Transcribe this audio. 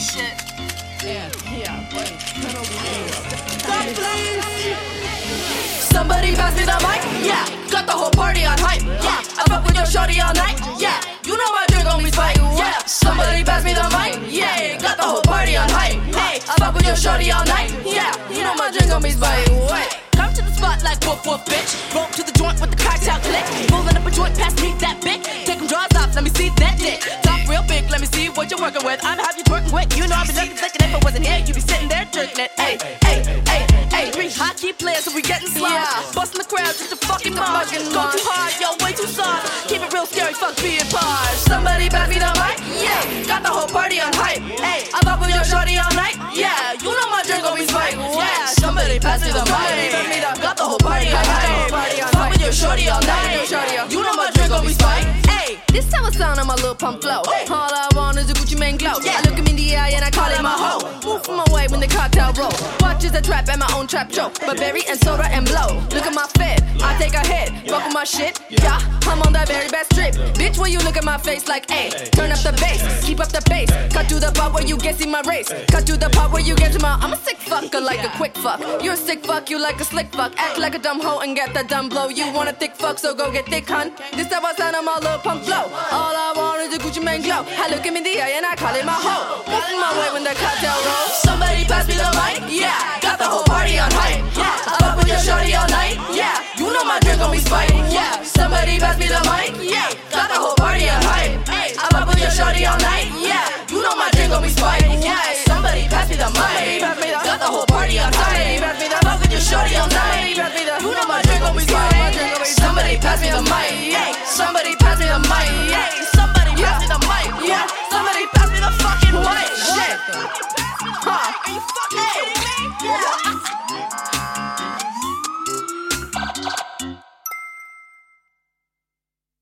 that shit. Somebody pass me the mic. Yeah, got the whole party on hype. Yeah, I fuck with your shorty all night. Yeah, you know my drink on be spike. Yeah, somebody pass me the mic. Yeah, got the whole party on hype. Hey, I fuck with your shorty all night. Yeah, you know my drink on be spike. Wait come to the spot like woof woof, bitch. Roll to the joint with the cocktail click. Pulling up a joint past me that big. Take them drawers off, let me see that dick. Top real big, let me see what you're working with. I'm have you twerking with. You know I've been looking thinking if I wasn't here, you'd be sitting there jerking it. Hey, hey, hey, hey. Three hockey players, so we getting slow. Yeah. Busting the crowd just to fucking the Go too hard, yo, way too soft. Keep it real scary, fuck being paused. Somebody pass me the mic. Yeah, got the whole party on hype. Hey, I fuck with your shorty all night. Yeah, you know my drink gon' be spiked. Yeah, somebody pass me the mic. pass me the. Got the whole party on hype. Fuck with your shorty all night. You know my drink gon' be spiked. Hey, this how I sound on my Lil Pump flow. All I want is a Gucci Mane glow. I the roll. Watch as I trap at my own trap show. But berry and soda and blow. Look at my fit, I take a hit. With my shit, yeah. I'm on that very best trip. Bitch, when you look at my face like, hey, turn up the bass, keep up the pace. Cut to the part where you get see my race. Cut to the part where you get to my. I'm a sick fucker like a quick fuck. You're a sick fuck, you like a slick fuck. Act like a dumb hoe and get that dumb blow. You want a thick fuck, so go get thick, hun. This how I on my Lil Pump flow. All I want is a Gucci Mane glow. I look him in the eye and I call it my hoe. Moving my way when the cocktail rolls. The whole party on hype. I fuck with your shorty all night. You know my drink gon' be spiked.